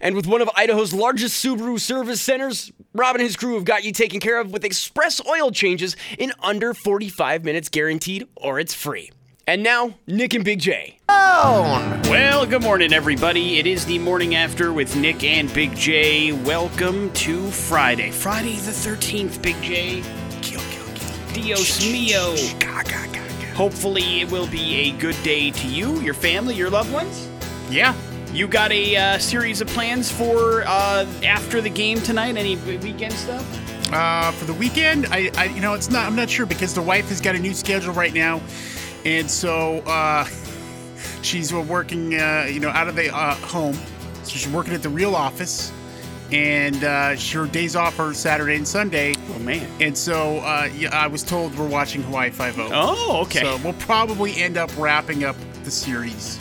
And with one of Idaho's largest Subaru service centers, Rob and his crew have got you taken care of with express oil changes in under 45 minutes guaranteed, or it's free. And now, Nick and Big J. Well, good morning, everybody. It is the morning after with Nick and Big J. Welcome to Friday. Friday the 13th, Big J. Kill, kill, kill. Dios mio. Hopefully, it will be a good day to you, your family, your loved ones. Yeah. You got a uh, series of plans for uh, after the game tonight? Any weekend stuff? Uh, for the weekend, I, I, you know, it's not. I'm not sure because the wife has got a new schedule right now, and so uh, she's uh, working, uh, you know, out of the uh, home. So she's working at the real office, and uh, her days off are Saturday and Sunday. Oh man. And so uh, yeah, I was told we're watching Hawaii Five O. Oh, okay. So we'll probably end up wrapping up the series.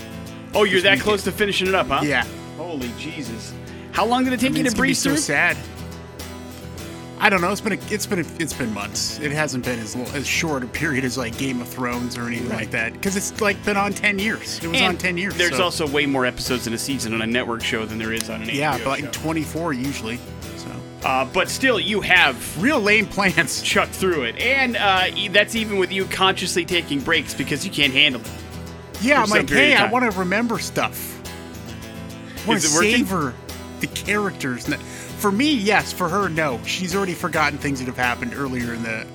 Oh, you're that weekend. close to finishing it up, huh? Yeah. Holy Jesus. How long did it take I mean, you to be breeze so sad. I don't know. It's been a, it's been a, it's been months. It hasn't been as as short a period as like Game of Thrones or anything like that because it's like been on ten years. It was And on ten years. There's so- also way more episodes in a season on a network show than there is on an yeah, HBO but like show. twenty four usually. So Uh, but still, you have real lame plans. chucked through it, and uh, that's even with you consciously taking breaks because you can't handle it. Yeah, I'm like, hey, I want to remember stuff. I want to savor the characters. For me, yes. For her, no. She's already forgotten things that have happened earlier in the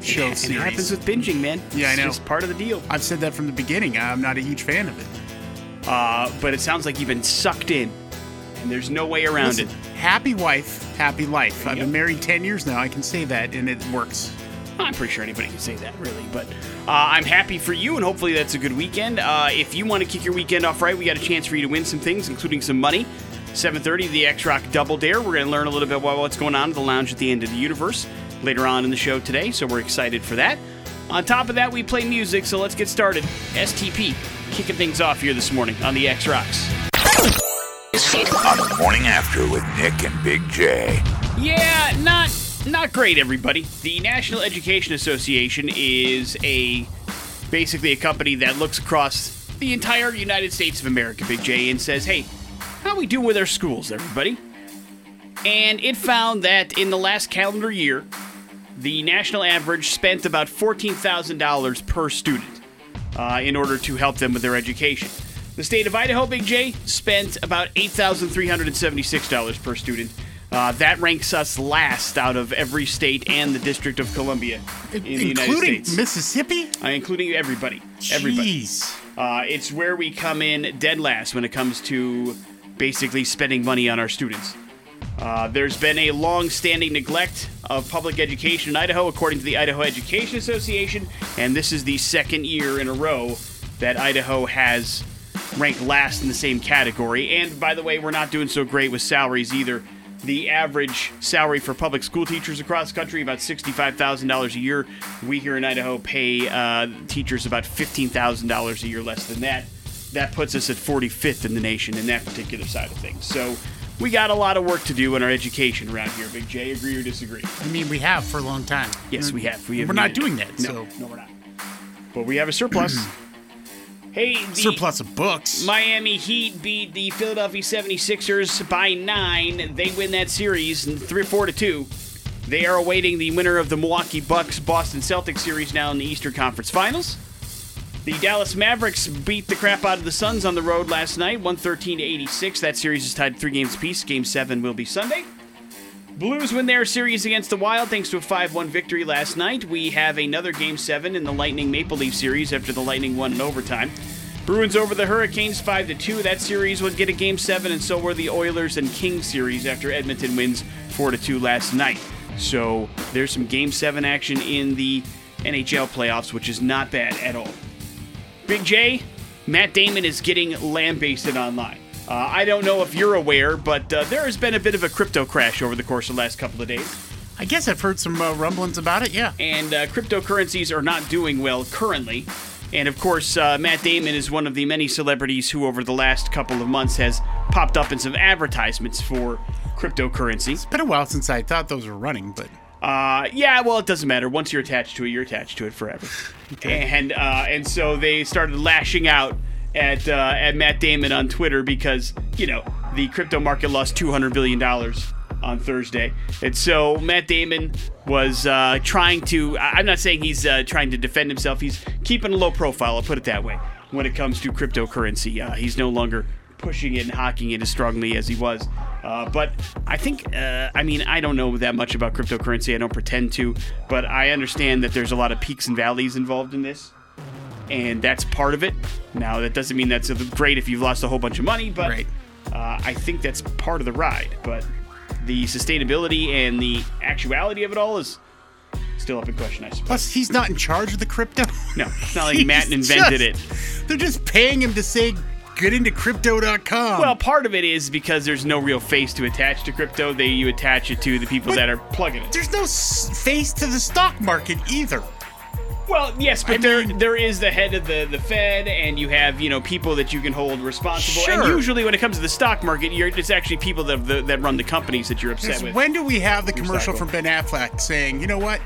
show it series. It happens with binging, man. Yeah, I It's know. just part of the deal. I've said that from the beginning. I'm not a huge fan of it. Uh, but it sounds like you've been sucked in, and there's no way around Listen, it. happy wife, happy life. I've been married 10 years now. I can say that, and it works. I'm pretty sure anybody can say that, really. But uh, I'm happy for you, and hopefully that's a good weekend. Uh, if you want to kick your weekend off right, we got a chance for you to win some things, including some money. 7:30, the X Rock Double Dare. We're going to learn a little bit about what's going on at the lounge at the end of the universe later on in the show today, so we're excited for that. On top of that, we play music, so let's get started. STP kicking things off here this morning on the X Rocks. on the morning after with Nick and Big J. Yeah, not not great, everybody. The National Education Association is a basically a company that looks across the entire United States of America, Big J, and says, "Hey, how we do with our schools, everybody?" And it found that in the last calendar year, the national average spent about fourteen thousand dollars per student uh, in order to help them with their education. The state of Idaho, Big J, spent about $8,376 per student. Uh, that ranks us last out of every state and the District of Columbia in the United Including States. Mississippi? Uh, including everybody. Everybody. Jeez. Uh, it's where we come in dead last when it comes to basically spending money on our students. Uh, there's been a long standing neglect of public education in Idaho, according to the Idaho Education Association, and this is the second year in a row that Idaho has ranked last in the same category. And by the way, we're not doing so great with salaries either. The average salary for public school teachers across the country about sixty-five thousand dollars a year. We here in Idaho pay uh, teachers about fifteen thousand dollars a year less than that. That puts us at 45th in the nation in that particular side of things. So we got a lot of work to do in our education around here. Big J, agree or disagree? I mean, we have for a long time. Yes, we have. We have We're not doing that, No, so. no, we're not. But we have a surplus. Hey, the Surplus of books. Miami Heat beat the Philadelphia 76ers by nine. They win that series, three, four to two. They are awaiting the winner of the Milwaukee Bucks Boston Celtics series now in the Eastern Conference Finals. The Dallas Mavericks beat the crap out of the Suns on the road last night, 113 to 86. That series is tied three games apiece. Game seven will be Sunday. Blues win their series against the Wild thanks to a 5 1 victory last night. We have another Game 7 in the Lightning Maple Leaf series after the Lightning won in overtime. Bruins over the Hurricanes 5 2. That series would get a Game 7, and so were the Oilers and Kings series after Edmonton wins 4 2 last night. So there's some Game 7 action in the NHL playoffs, which is not bad at all. Big J, Matt Damon is getting lambasted online. Uh, I don't know if you're aware, but uh, there has been a bit of a crypto crash over the course of the last couple of days. I guess I've heard some uh, rumblings about it. Yeah. and uh, cryptocurrencies are not doing well currently. And of course, uh, Matt Damon is one of the many celebrities who, over the last couple of months, has popped up in some advertisements for cryptocurrency. It's been a while since I thought those were running, but Uh, yeah, well, it doesn't matter. Once you're attached to it, you're attached to it forever. And uh, and so they started lashing out at uh, at Matt Damon on Twitter because you know the crypto market lost 200 billion dollars on Thursday, and so Matt Damon was uh, trying to. I'm not saying he's uh, trying to defend himself. He's keeping a low profile. I'll put it that way. When it comes to cryptocurrency, uh, he's no longer pushing it and hawking it as strongly as he was. Uh, but I think, uh, I mean, I don't know that much about cryptocurrency. I don't pretend to, but I understand that there's a lot of peaks and valleys involved in this, and that's part of it. Now, that doesn't mean that's great if you've lost a whole bunch of money, but Right. uh, I think that's part of the ride. But the sustainability and the actuality of it all is still up in question, I suppose. plus he's not in charge of the crypto. No, it's not like Matt invented just- it. They're just paying him to say, "Get into crypto.com." Well, part of it is because there's no real face to attach to crypto. They you attach it to the people But that are plugging it. there's no s- face to the stock market either. Well, yes, but I there mean- there is the head of the, the Fed, and you have you know people that you can hold responsible. And Sure. usually, when it comes to the stock market, you're, it's actually people that the, that run the companies that you're upset with. when do we have the commercial cycle. from Ben Affleck saying, "You know what?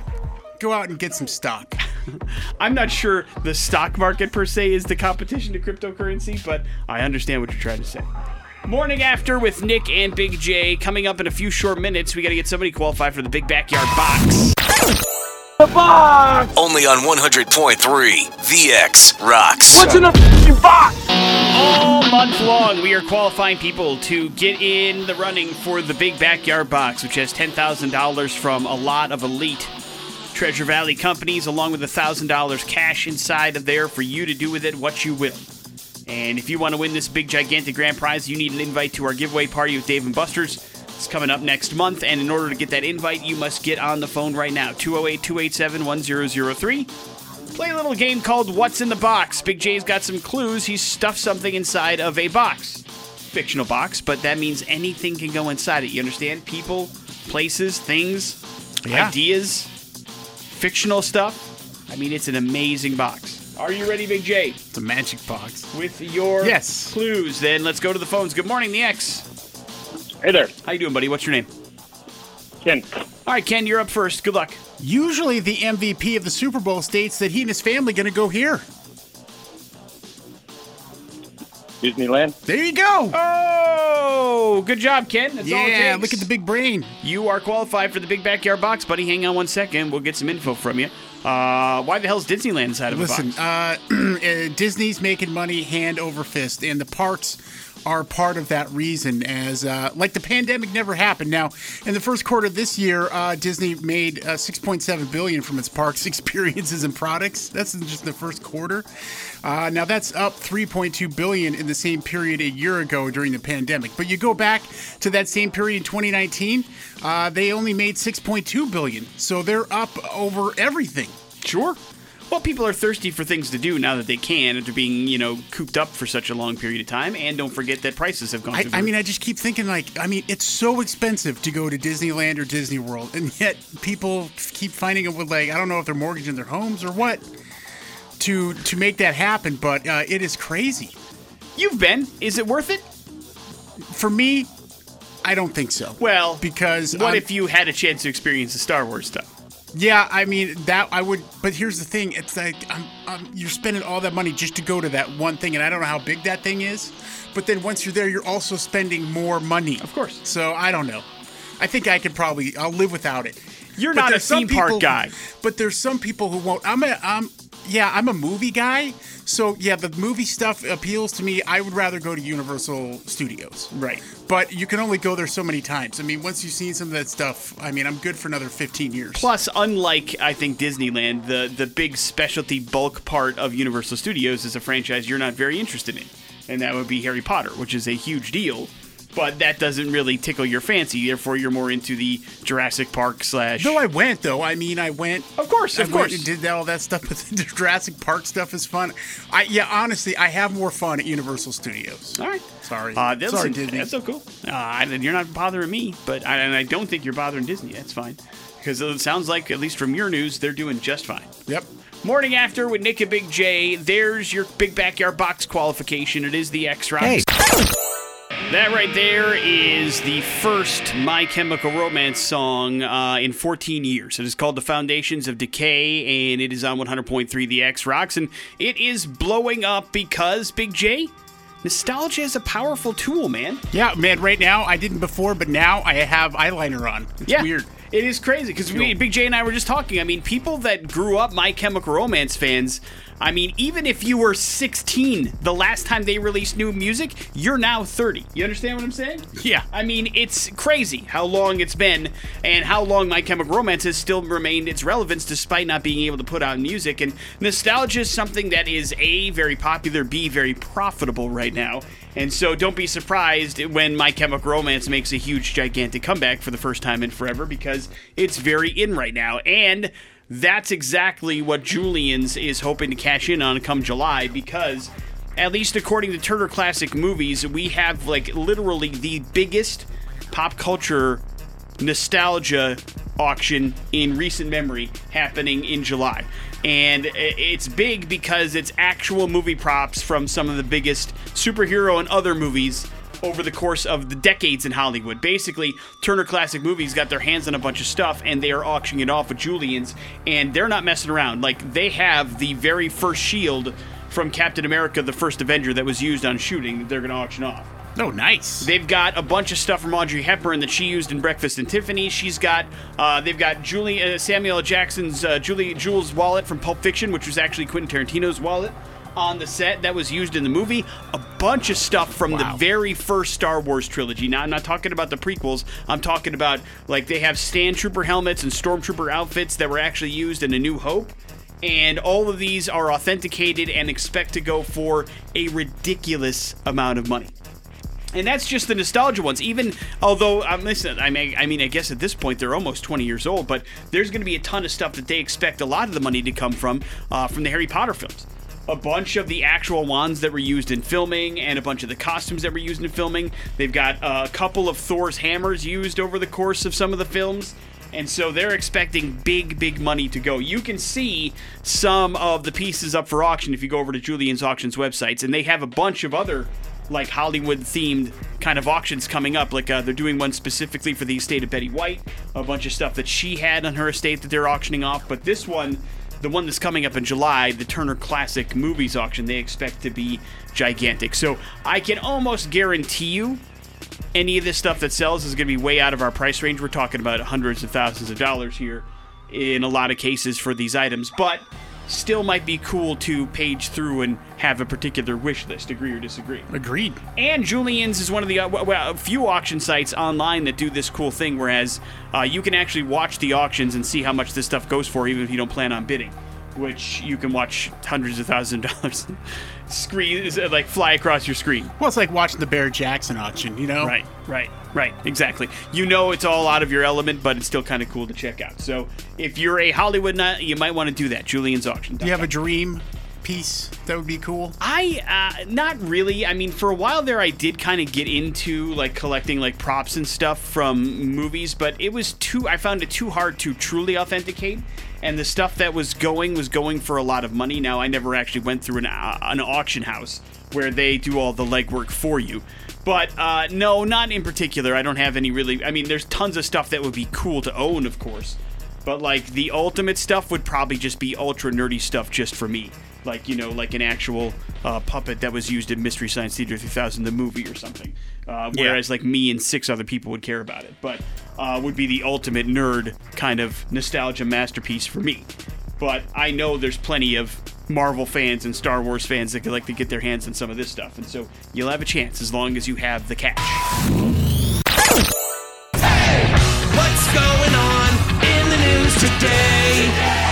Go out and get some stock." I'm not sure the stock market per se is the competition to cryptocurrency, but I understand what you're trying to say. Morning after with Nick and Big J coming up in a few short minutes. We got to get somebody qualified for the big backyard box. Only on 100.3 VX Rocks. What's in the f- box? All month long, we are qualifying people to get in the running for the Big Backyard Box, which has $10,000 from a lot of elite Treasure Valley companies, along with $1,000 cash inside of there for you to do with it what you will. And if you want to win this big, gigantic grand prize, you need an invite to our giveaway party with Dave and Buster's. It's coming up next month, and in order to get that invite, you must get on the phone right now 208 287 1003 play a little game called What's in the Box. Big J's got some clues. He's stuffed something inside of a box. Fictional box, but that means anything can go inside it. You understand? People, places, things, Yeah. ideas, fictional stuff. I mean, it's an amazing box. Are you ready, Big J? It's a magic box. With your Yes. clues, then let's go to the phones. Good morning, the X. Hey there, How you doing, buddy? What's your name? Ken. All right, Ken, you're up first. Good luck. Usually, the MVP of the Super Bowl states that he and his family going to go here. Disneyland. There you go. Oh, good job, Ken. That's all it yeah, takes. look at the big brain. You are qualified for the big backyard box, buddy. Hang on one second. We'll get some info from you. Uh, why the hell is Disneyland inside of Listen, a box? uh, uh, Disney's making money hand over fist, and the parks are part of that reason. As uh, like the pandemic never happened. Now, in the first quarter this year, uh, Disney made uh, 6.7 billion from its parks experiences and products. That's just the first quarter. Uh, now that's up 3.2 billion in the same period a year ago during the pandemic. But you go back to that same period in 2019, uh, they only made 6.2 billion. So they're up over everything. Sure. Well, people are thirsty for things to do now that they can after being, you know, cooped up for such a long period of time. And don't forget that prices have gone I, I mean, I just keep thinking like, I mean, it's so expensive to go to Disneyland or Disney World, and yet people keep finding it with like, I don't know if they're mortgaging their homes or what, to to make that happen. But uh, it is crazy. You've been. Is it worth it? For me, I don't think so. Well, because what I'm- if you had a chance to experience the Star Wars stuff? Yeah, I mean that I would, but here's the thing: it's like I'm, I'm, you're spending all that money just to go to that one thing, and I don't know how big that thing is. But then once you're there, you're also spending more money. Of course. So I don't know. I think I could probably I'll live without it. You're But not a theme park people- guy. But there's some people who won't. I'm a I'm yeah I'm a movie guy. So yeah, the movie stuff appeals to me. I would rather go to Universal Studios. Right. But you can only go there so many times. I mean, once you've seen some of that stuff, I mean, I'm good for another 15 years. Plus, unlike I think Disneyland, the the big specialty bulk part of Universal Studios is a franchise you're not very interested in, and that would be Harry Potter, which is a huge deal but that doesn't really tickle your fancy. Therefore, you're more into the Jurassic Park slash. No, I went, though. I mean, I went. Of course, I of went course. and did all that stuff, but the Jurassic Park stuff is fun. I yeah, honestly, I have more fun at Universal Studios. All right. Sorry. Uh, Sorry, Disney. That's so cool. Uh, and you're not bothering me, but I, and I don't think you're bothering Disney. That's fine. Because it sounds like, at least from your news, they're doing just fine. Yep. Morning after with Nick and Big J. There's your big backyard box qualification. It is the X Rocks. That right there is the first My Chemical Romance song uh, in 14 years. It is called The Foundations of Decay, and it is on 100.3 The X Rocks. And it is blowing up because, Big J, nostalgia is a powerful tool, man. Yeah, man. Right now, I didn't before, but now I have eyeliner on. It's yeah. weird. It is crazy because Big J and I were just talking. I mean, people that grew up My Chemical Romance fans. I mean, even if you were 16 the last time they released new music, you're now 30. You understand what I'm saying? Yeah. I mean, it's crazy how long it's been and how long My Chemical Romance has still remained its relevance despite not being able to put out music. And nostalgia is something that is A, very popular, B, very profitable right now. And so don't be surprised when My Chemical Romance makes a huge, gigantic comeback for the first time in forever because it's very in right now. And that's exactly what Julien's is hoping to cash in on come July because at least according to Turner Classic Movies, we have like literally the biggest pop culture nostalgia auction in recent memory happening in July. And it's big because it's actual movie props from some of the biggest superhero and other movies over the course of the decades in Hollywood. Basically, Turner Classic Movies got their hands on a bunch of stuff and they are auctioning it off with Julien's, and they're not messing around. Like, they have the very first shield from Captain America, the first Avenger that was used on shooting, that they're going to auction off. Oh, nice. They've got a bunch of stuff from Audrey Hepburn that she used in Breakfast and Tiffany. She's got, uh, they've got Julie uh, Samuel Jackson's uh, Julie Jules' wallet from Pulp Fiction, which was actually Quentin Tarantino's wallet on the set that was used in the movie. A bunch of stuff from Wow. the very first Star Wars trilogy. Now, I'm not talking about the prequels. I'm talking about like they have Sandtrooper helmets and Stormtrooper outfits that were actually used in A New Hope. And all of these are authenticated and expect to go for a ridiculous amount of money. And that's just the nostalgia ones. Even although um, listen, I mean, I mean, I guess at this point they're almost 20 years old, but there's going to be a ton of stuff that they expect a lot of the money to come from uh, from the Harry Potter films. A bunch of the actual wands that were used in filming, and a bunch of the costumes that were used in filming. They've got a couple of Thor's hammers used over the course of some of the films. And so they're expecting big, big money to go. You can see some of the pieces up for auction if you go over to Julien's Auctions websites, and they have a bunch of other like Hollywood themed kind of auctions coming up. Like uh, they're doing one specifically for the estate of Betty White, a bunch of stuff that she had on her estate that they're auctioning off. But this one, the one that's coming up in July, the Turner Classic Movies auction, they expect to be gigantic. So I can almost guarantee you any of this stuff that sells is going to be way out of our price range. We're talking about hundreds of thousands of dollars here in a lot of cases for these items, but still might be cool to page through and have a particular wish list, agree or disagree. Agreed. And Julien's is one of the uh, well, a few auction sites online that do this cool thing, whereas uh, you can actually watch the auctions and see how much this stuff goes for, even if you don't plan on bidding. Which you can watch hundreds of thousands of dollars screen like fly across your screen. Well, it's like watching the Barrett Jackson auction, you know? Right, right, right. Exactly. You know it's all out of your element, but it's still kind of cool to check out. So if you're a Hollywood nut, you might want to do that. Julien's auction. Do you have a dream piece that would be cool? I uh, not really. I mean, for a while there, I did kind of get into like collecting like props and stuff from movies, but it was too. I found it too hard to truly authenticate, and the stuff that was going was going for a lot of money. Now, I never actually went through an uh, an auction house where they do all the legwork for you. But uh, no, not in particular. I don't have any really. I mean, there's tons of stuff that would be cool to own, of course. But like the ultimate stuff would probably just be ultra nerdy stuff just for me. Like, you know, like an actual uh, puppet that was used in Mystery Science Theater 3000, the movie or something. Uh, whereas, like, me and six other people would care about it. But uh, would be the ultimate nerd kind of nostalgia masterpiece for me. But I know there's plenty of Marvel fans and Star Wars fans that could like to get their hands on some of this stuff. And so you'll have a chance as long as you have the cash. What's going on in the news today?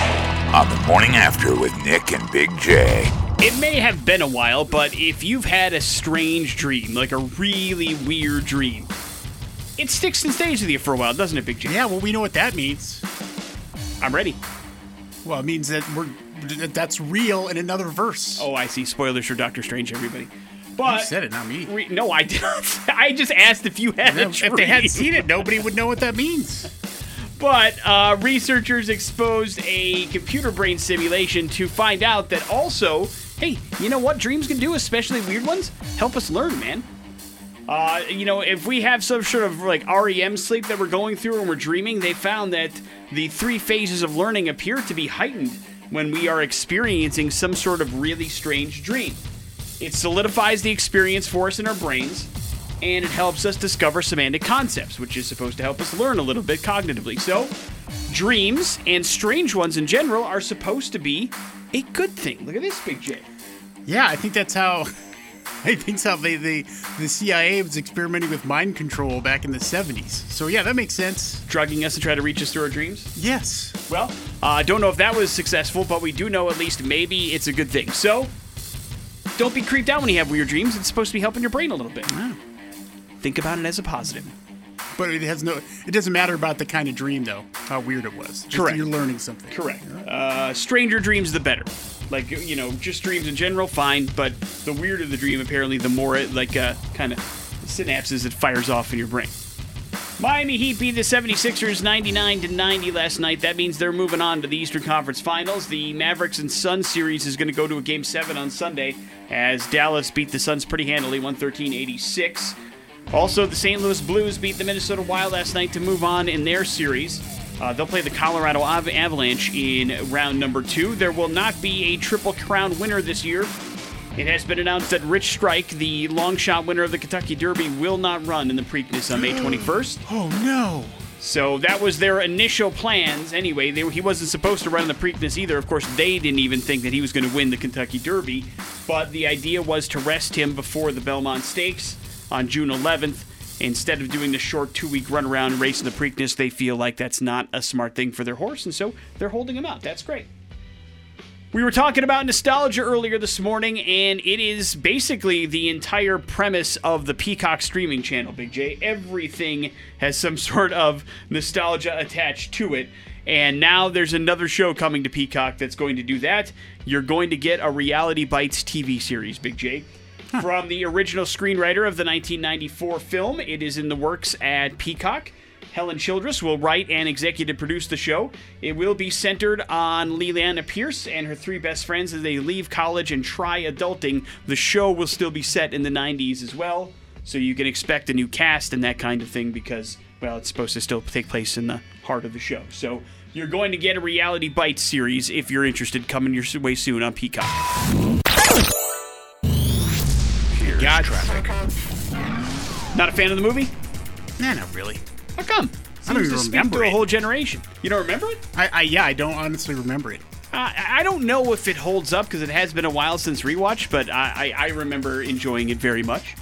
On the morning after with Nick and Big J. It may have been a while, but if you've had a strange dream, like a really weird dream, it sticks and stays with you for a while, doesn't it, Big J? Yeah, well, we know what that means. I'm ready. Well, it means that we're that's real in another verse. Oh, I see. Spoilers for Doctor Strange, everybody. you But said it, not me. re- no, I didn't. I just asked if you had a if they hadn't seen it, nobody would know what that means. But uh, researchers exposed a computer brain simulation to find out that also, hey, you know what dreams can do, especially weird ones? Help us learn, man. Uh, you know, if we have some sort of like REM sleep that we're going through and we're dreaming, they found that the three phases of learning appear to be heightened when we are experiencing some sort of really strange dream. It solidifies the experience for us in our brains, and it helps us discover semantic concepts, which is supposed to help us learn a little bit cognitively. So, dreams and strange ones in general are supposed to be a good thing. Look at this, Big J. Yeah, I think that's how. I think how they, they the CIA was experimenting with mind control back in the 70s. So yeah, that makes sense. Drugging us to try to reach us through our dreams. Yes. Well, I uh, don't know if that was successful, but we do know at least maybe it's a good thing. So, don't be creeped out when you have weird dreams. It's supposed to be helping your brain a little bit. Think about it as a positive. But it has no. It doesn't matter about the kind of dream though. How weird it was. Just Correct. You're learning something. Correct. Uh, stranger dreams, the better. Like you know, just dreams in general, fine. But the weirder the dream, apparently, the more it like uh, kind of synapses it fires off in your brain. Miami Heat beat the 76ers 99 to 90 last night. That means they're moving on to the Eastern Conference Finals. The Mavericks and Suns series is going to go to a game 7 on Sunday as Dallas beat the Suns pretty handily 113-86. Also, the St. Louis Blues beat the Minnesota Wild last night to move on in their series. Uh, they'll play the Colorado Av- Avalanche in round number two. There will not be a Triple Crown winner this year. It has been announced that Rich Strike, the long shot winner of the Kentucky Derby, will not run in the Preakness on May 21st. Oh no. So that was their initial plans. Anyway, they, he wasn't supposed to run in the Preakness either. Of course, they didn't even think that he was going to win the Kentucky Derby. But the idea was to rest him before the Belmont Stakes on June 11th. Instead of doing the short two week run around and racing the Preakness, they feel like that's not a smart thing for their horse, and so they're holding him out. That's great. We were talking about nostalgia earlier this morning, and it is basically the entire premise of the Peacock streaming channel, Big J. Everything has some sort of nostalgia attached to it. And now there's another show coming to Peacock that's going to do that. You're going to get a Reality Bites TV series, Big J. From the original screenwriter of the 1994 film, it is in the works at Peacock. Helen Childress will write and executive produce the show. It will be centered on Lelaina Pierce and her three best friends as they leave college and try adulting. The show will still be set in the 90s as well, so you can expect a new cast and that kind of thing because, well, it's supposed to still take place in the heart of the show. So you're going to get a Reality Bites series if you're interested coming your way soon on Peacock. Here's God. traffic. Not a fan of the movie? Nah, not really. How come? I don't Seems even to speak remember to a it. whole generation. You don't remember it? I, I yeah, I don't honestly remember it. Uh, I don't know if it holds up because it has been a while since rewatch, but I, I, I remember enjoying it very much.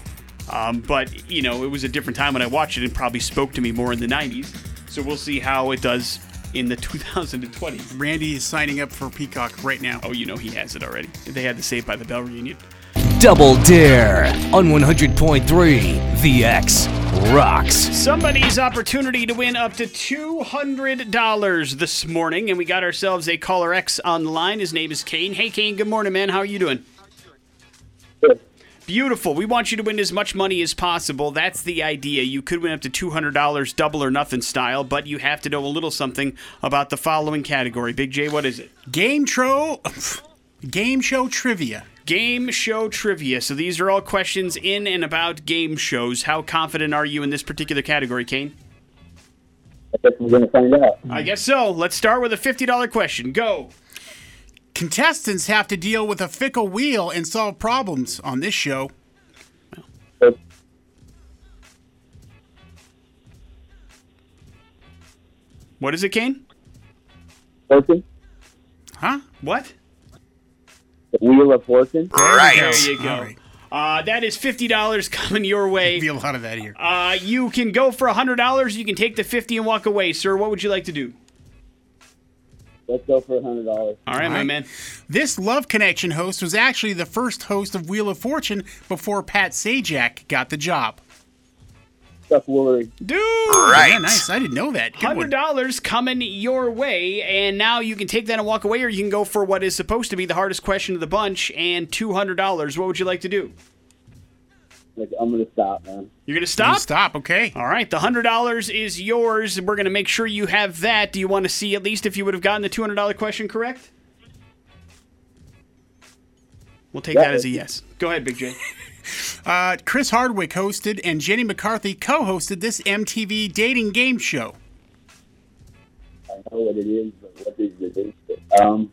Um, but you know, it was a different time when I watched it, and probably spoke to me more in the '90s. So we'll see how it does in the 2020s. Randy is signing up for Peacock right now. Oh, you know he has it already. They had the Saved by the Bell reunion. Double Dare on 100.3 The X rocks. Somebody's opportunity to win up to $200 this morning, and we got ourselves a caller X on the line. His name is Kane. Hey, Kane, good morning, man. How are you doing? Beautiful. We want you to win as much money as possible. That's the idea. You could win up to $200 double or nothing style, but you have to know a little something about the following category. Big J, what is it? Game show, game show trivia. Game show trivia. So these are all questions in and about game shows. How confident are you in this particular category, Kane? I guess we're going to find out. I guess so. Let's start with a $50 question. Go. Contestants have to deal with a fickle wheel and solve problems on this show. What is it, Kane? Fortune? Huh? What? The Wheel of Fortune? Right. There you go. All right. Uh, that is fifty dollars coming your way. Be a lot of that here. Uh, you can go for hundred dollars. You can take the fifty and walk away, sir. What would you like to do? Let's go for a hundred dollars. All right, my man. This Love Connection host was actually the first host of Wheel of Fortune before Pat Sajak got the job. Chuck Woolery. Dude. Right. Yeah, nice. I didn't know that. Good Hundred one. dollars coming your way, and now you can take that and walk away, or you can go for what is supposed to be the hardest question of the bunch and two hundred dollars. What would you like to do? Like, I'm gonna stop, man. You're gonna stop. Stop. Okay. All right, the hundred dollars is yours. We're gonna make sure you have that. Do you want to see at least if you would have gotten the two hundred dollar question correct? We'll take Yeah. that as a yes. Go ahead, Big J. Uh, Chris Hardwick hosted and Jenny McCarthy co-hosted this MTV dating game show. I know what it is, but what is the date? Um,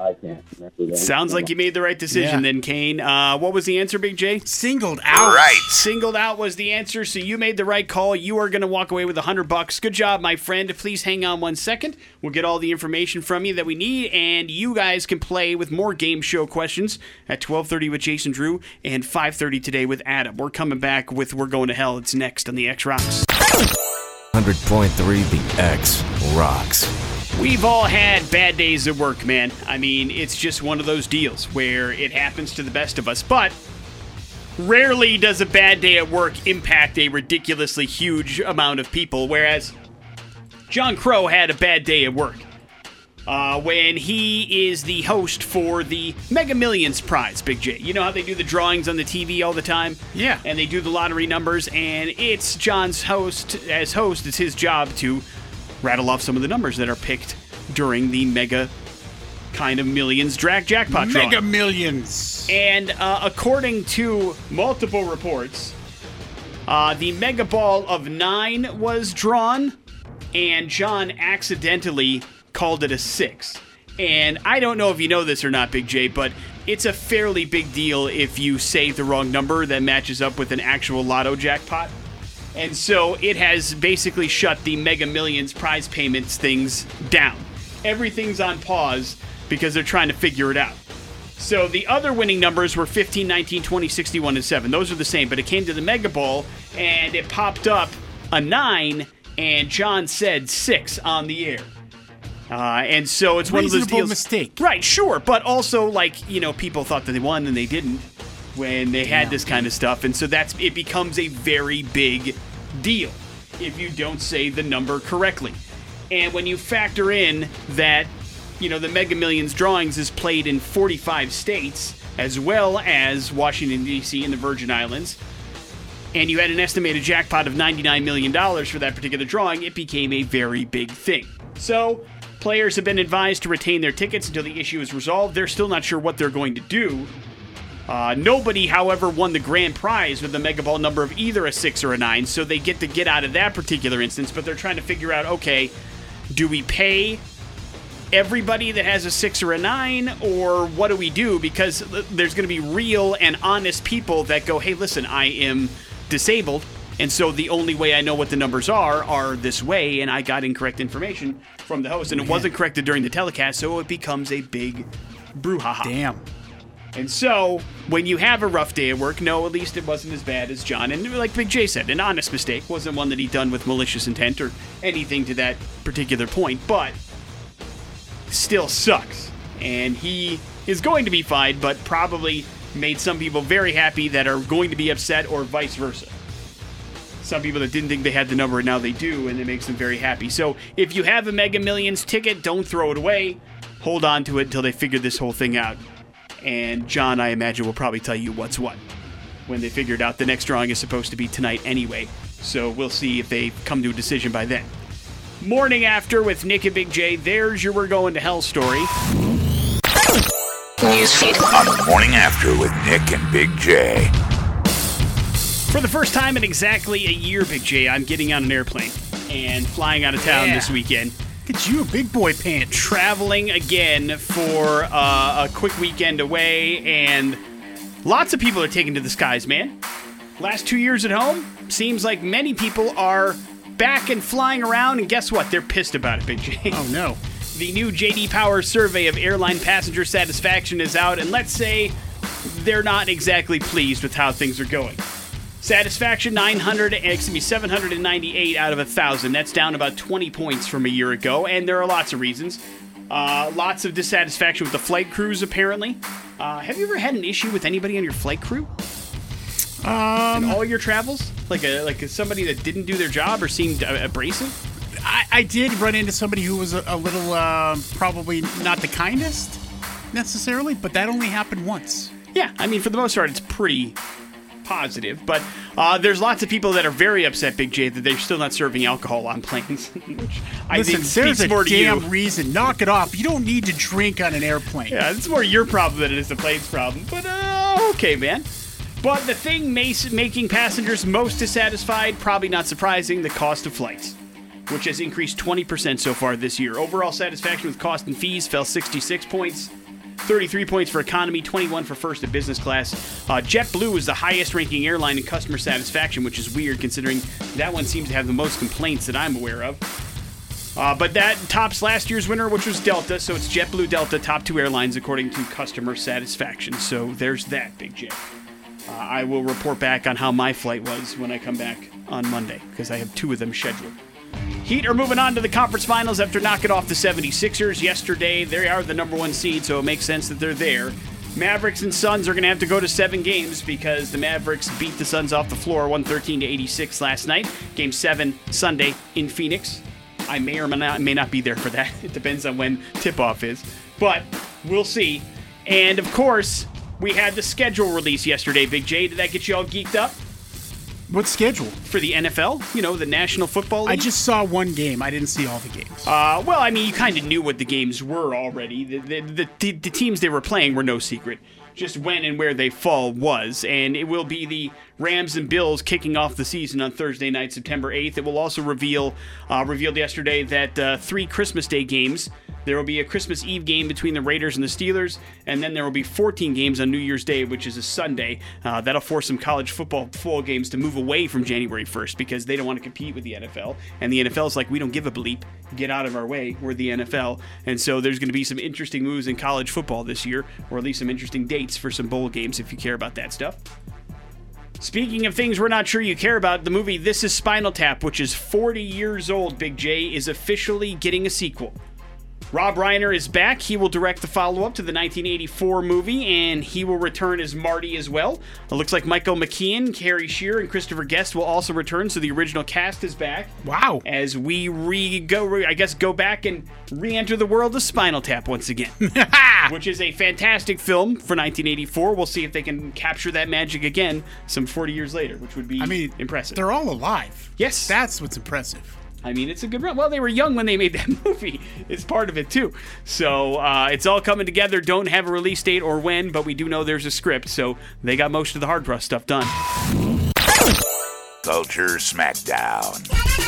I can't remember that. Sounds like you made the right decision Yeah. then, Kane. Uh, what was the answer, Big J? Singled out. Right. Singled out was the answer, so you made the right call. You are going to walk away with a hundred bucks. Good job, my friend. Please hang on one second. We'll get all the information from you that we need, and you guys can play with more game show questions at 12:30 with Jason Drew and 5:30 today with Adam. We're coming back with "We're Going to Hell." It's next on the X Rocks. 100.3 The X rocks. We've all had bad days at work, man. I mean, it's just one of those deals where it happens to the best of us. But rarely does a bad day at work impact a ridiculously huge amount of people. Whereas John Crow had a bad day at work uh, when he is the host for the Mega Millions prize, Big J. You know how they do the drawings on the TV all the time? Yeah. And they do the lottery numbers, and it's John's host. As host, it's his job to rattle off some of the numbers that are picked during the Mega kind of Millions drag jackpot drawing. Mega Millions. And uh, according to multiple reports, uh, the Mega Ball of Nine was drawn, and John accidentally called it a six. And I don't know if you know this or not, Big J, but it's a fairly big deal if you say the wrong number that matches up with an actual lotto jackpot. And so it has basically shut the Mega Millions prize payments things down. Everything's on pause because they're trying to figure it out. So the other winning numbers were 15, 19, 20, 61, and 7. Those are the same, but it came to the Mega Ball and it popped up a 9, and John said 6 on the air. Uh, and so it's one of those Reasonable deals. mistake. Right, sure. But also, like, you know, people thought that they won and they didn't when they had this kind of stuff. And so that's it becomes a very big deal if you don't say the number correctly. And when you factor in that, you know, the Mega Millions drawings is played in 45 states, as well as Washington, D.C. and the Virgin Islands, and you had an estimated jackpot of $99 million for that particular drawing, it became a very big thing. So, players have been advised to retain their tickets until the issue is resolved. They're still not sure what they're going to do. Uh, nobody, however, won the grand prize with the Mega Ball number of either a six or a nine, so they get to get out of that particular instance, but they're trying to figure out okay, do we pay everybody that has a six or a nine, or what do we do? Because there's going to be real and honest people that go, hey, listen, I am disabled, and so the only way I know what the numbers are are this way, and I got incorrect information from the host, and it wasn't corrected during the telecast, so it becomes a big brouhaha. Damn. And so, when you have a rough day at work, no, at least it wasn't as bad as John. And like Big J said, an honest mistake wasn't one that he'd done with malicious intent or anything to that particular point, but still sucks. And he is going to be fined, but probably made some people very happy that are going to be upset, or vice versa. Some people that didn't think they had the number and now they do, and it makes them very happy. So if you have a Mega Millions ticket, don't throw it away. Hold on to it until they figure this whole thing out. And John, I imagine, will probably tell you what's what when they figured out the next drawing is supposed to be tonight anyway. So we'll see if they come to a decision by then. Morning after with Nick and Big J. There's your We're Going to Hell story. On the morning after with Nick and Big J. For the first time in exactly a year, Big J, I'm getting on an airplane and flying out of town Yeah. this weekend. Get you a big boy pants. traveling again for uh, a quick weekend away, and lots of people are taking to the skies, man. Last two years at home, seems like many people are back and flying around, and guess what? They're pissed about it, Big J. Oh no. The new JD Power survey of airline passenger satisfaction is out, and let's say they're not exactly pleased with how things are going. Satisfaction 900, excuse me, 798 out of a thousand. That's down about 20 points from a year ago, and there are lots of reasons. Uh, lots of dissatisfaction with the flight crews, apparently. Uh, have you ever had an issue with anybody on your flight crew? Um, in all your travels, like a like somebody that didn't do their job or seemed uh, abrasive. I, I did run into somebody who was a, a little uh, probably not the kindest necessarily, but that only happened once. Yeah, I mean, for the most part, it's pretty positive. But uh, there's lots of people that are very upset, Big J, that they're still not serving alcohol on planes. which I Listen, think there's a more damn you. reason. Knock it off. You don't need to drink on an airplane. Yeah, it's more your problem than it is the plane's problem. But uh, okay, man. But the thing making passengers most dissatisfied, probably not surprising, the cost of flights, which has increased 20% so far this year. Overall satisfaction with cost and fees fell 66 points. 33 points for economy, 21 for first and business class. Uh, JetBlue is the highest ranking airline in customer satisfaction, which is weird considering that one seems to have the most complaints that I'm aware of. Uh, but that tops last year's winner, which was Delta. So it's JetBlue, Delta, top two airlines according to customer satisfaction. So there's that, Big J. Uh, I will report back on how my flight was when I come back on Monday because I have two of them scheduled. Heat are moving on to the conference finals after knocking off the 76ers yesterday. They are the number one seed, so it makes sense that they're there. Mavericks and Suns are going to have to go to seven games because the Mavericks beat the Suns off the floor 113 to 86 last night. Game seven Sunday in Phoenix. I may or may not, may not be there for that. It depends on when tip off is, but we'll see. And of course, we had the schedule release yesterday. Big J, did that get you all geeked up What schedule? for the NFL? You know, the National Football League. I just saw one game. I didn't see all the games. Uh, well, I mean, you kind of knew what the games were already. The, the, the, the, the teams they were playing were no secret. Just when and where they fall was. And it will be the Rams and Bills kicking off the season on Thursday night, September 8th. It will also reveal, uh, revealed yesterday that uh, three Christmas Day games. There will be a Christmas Eve game between the Raiders and the Steelers, and then there will be 14 games on New Year's Day, which is a Sunday. Uh, that'll force some college football full games to move away from January 1st because they don't want to compete with the NFL. And the NFL is like, we don't give a bleep. Get out of our way. We're the NFL. And so there's going to be some interesting moves in college football this year, or at least some interesting dates for some bowl games if you care about that stuff. Speaking of things we're not sure you care about, the movie This Is Spinal Tap, which is 40 years old, Big J, is officially getting a sequel. Rob Reiner is back. He will direct the follow up to the 1984 movie, and he will return as Marty as well. It looks like Michael McKean, Harry Shearer, and Christopher Guest will also return, so the original cast is back. Wow. As we re go, re- I guess, go back and re enter the world of Spinal Tap once again, which is a fantastic film for 1984. We'll see if they can capture that magic again some 40 years later, which would be I mean, impressive. They're all alive. Yes. That's what's impressive. I mean, it's a good run. Well, they were young when they made that movie. It's part of it too. So uh, it's all coming together. Don't have a release date or when, but we do know there's a script. So they got most of the hard thrust stuff done. Culture Smackdown.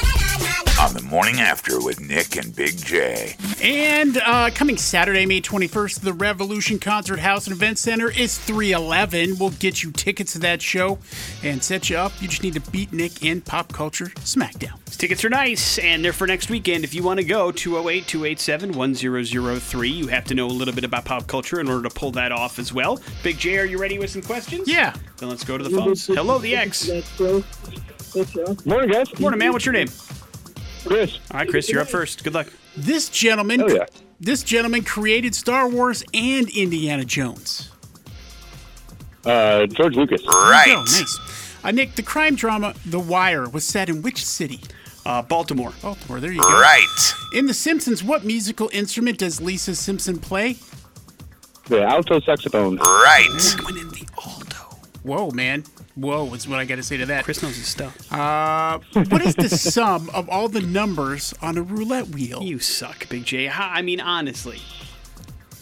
On the morning after with Nick and Big J. And uh, coming Saturday, May 21st, the Revolution Concert House and Event Center is 311. We'll get you tickets to that show and set you up. You just need to beat Nick in Pop Culture Smackdown. Tickets are nice, and they're for next weekend. If you want to go, 208 287 1003. You have to know a little bit about pop culture in order to pull that off as well. Big J, are you ready with some questions? Yeah. Then let's go to the phones. Hello, the X. Morning, guys. Morning, man. What's your name? Chris. All right, Chris, you're up first. Good luck. This gentleman, Oh, yeah. this gentleman created Star Wars and Indiana Jones. Uh, George Lucas. Right. Oh, nice. Uh, Nick, the crime drama The Wire was set in which city? Uh, Baltimore. Baltimore. There you go. Right. In The Simpsons, what musical instrument does Lisa Simpson play? The alto saxophone. Right. Winning the Aldo. Whoa, man. Whoa, is what I got to say to that. Chris knows his stuff. Uh, what is the sum of all the numbers on a roulette wheel? You suck, Big J. I mean, honestly.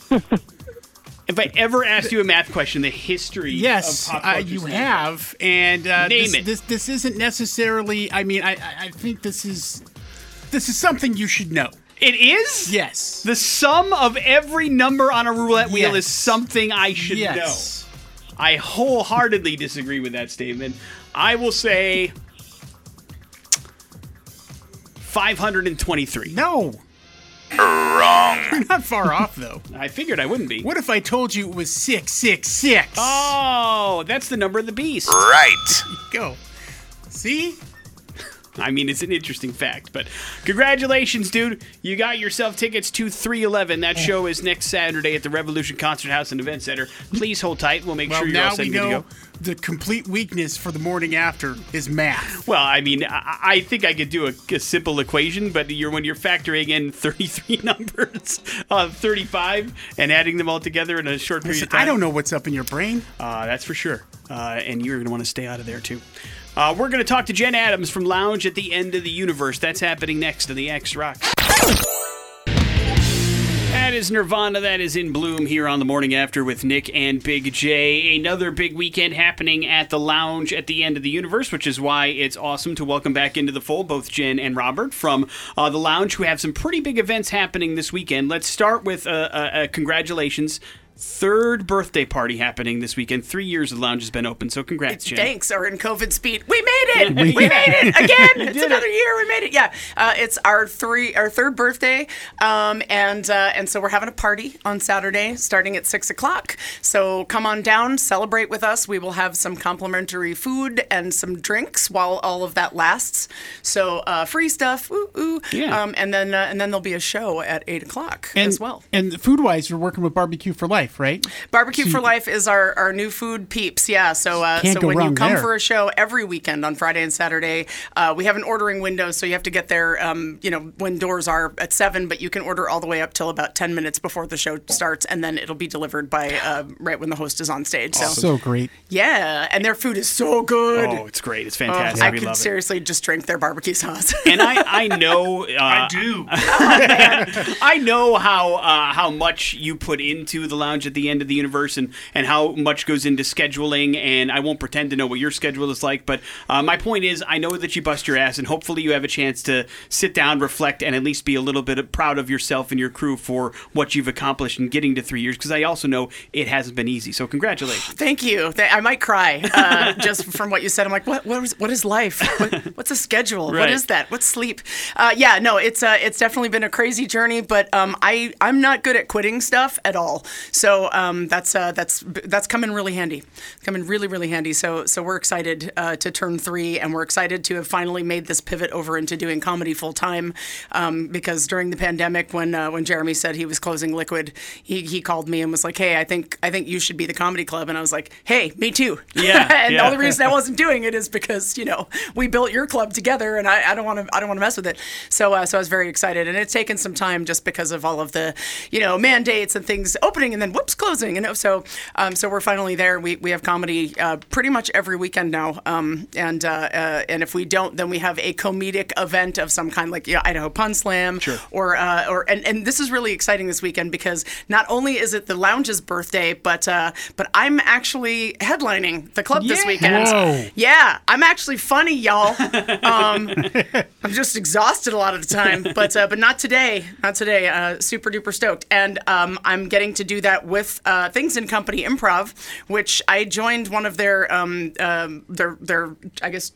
if I ever asked you a math question, the history Yes, of pop uh, you have, and uh, Name this, it. This this isn't necessarily. I mean, I I I think this is this is something you should know. It is? Yes. The sum of every number on a roulette wheel Yes. is something I should yes. know. I wholeheartedly disagree with that statement. I will say 523. No. Wrong. You're Not far off though. I figured I wouldn't be. What if I told you it was six six six? Oh, that's the number of the beast. Right. Go. See? I mean, it's an interesting fact, but congratulations, dude. You got yourself tickets to 311. That show is next Saturday at the Revolution Concert House and Event Center. Please hold tight. We'll make Well, sure you're all set we and good to go. the complete weakness for the morning after is math. Well, I mean, I, I think I could do a, a simple equation, but you're when you're factoring in 33 numbers of 35 and adding them all together in a short period Listen, of time. I don't know what's up in your brain. Uh, that's for sure. Uh, and you're going to want to stay out of there, too. Uh, we're going to talk to Jen Adams from Lounge at the End of the Universe. That's happening next to the X Rocks. That is Nirvana. That is in bloom here on the morning after with Nick and Big J. Another big weekend happening at the lounge at the end of the universe, which is why it's awesome to welcome back into the fold both Jen and Robert from uh, the lounge, who have some pretty big events happening this weekend. Let's start with uh, uh, uh, congratulations. Third birthday party happening this weekend. Three years the lounge has been open, so congrats, Jen. Thanks, or in COVID speed, we made it. we made it again. it's another year. We made it. Yeah, uh, it's our three, our third birthday, um, and uh, and so we're having a party on Saturday, starting at six o'clock. So come on down, celebrate with us. We will have some complimentary food and some drinks while all of that lasts. So uh, free stuff, ooh, ooh. Yeah. Um, and then uh, and then there'll be a show at eight o'clock And, as well. And food wise, you're working with Barbecue for Life, right? Barbecue So for Life is our, our new food peeps. Yeah. So uh, so when you come there. for a show every weekend on Friday and Saturday, uh, we have an ordering window, so you have to get there. Um, you know when doors are at seven, but you can order all the way up till about ten minutes before the show starts, and then it'll be delivered by uh, right when the host is on stage. So So great. yeah, and their food is so good. Oh, it's great. It's Oh, fantastic. I we could love it. seriously just drink their barbecue sauce. and I, I know uh, I do. I know how uh, how much you put into the lounge at the end of the universe and, and how much goes into scheduling and I won't pretend to know what your schedule is like but uh, my point is I know that you bust your ass and hopefully you have a chance to sit down reflect and at least be a little bit proud of yourself and your crew for what you've accomplished in getting to three years because I also know it hasn't been easy so congratulations Thank you. I might cry uh, just from what you said. I'm like, what? What is, what is life? What, what's a schedule? What Right. is that? What's sleep? Uh, yeah, no, it's uh, it's definitely been a crazy journey, but um, I I'm not good at quitting stuff at all. So um, that's uh, that's that's coming really handy. Coming really really handy. So so we're excited uh, to turn three, and we're excited to have finally made this pivot over into doing comedy full time. Um, because during the pandemic, when uh, when Jeremy said he was closing Liquid, he, he called me and was like, "Hey, I think I think you should be the comedy club," and I was like, "Hey, me too." Yeah, and yeah. the only reason I wasn't doing it is because you know we built your club together, and I, I don't want to I don't want to mess with it. So uh, so I was very excited, and it's taken some time just because of all of the you know mandates and things opening and then whoops closing, and so um, so we're finally there. We we have comedy uh, pretty much every weekend now, um, and uh, uh, and if we don't, then we have a comedic event of some kind, like you know, Idaho Pun Slam, or uh, or and, and this is really exciting this weekend because not only is it the lounge's birthday, but uh, but I'm actually headlining the club this weekend. Whoa. Yeah, I'm actually funny, y'all. Um, I'm just exhausted a lot of the time, but uh, but not today. Not today. Uh, super duper stoked, and um, I'm getting to do that with uh, Things in Company Improv, which I joined one of their um, um, their their I guess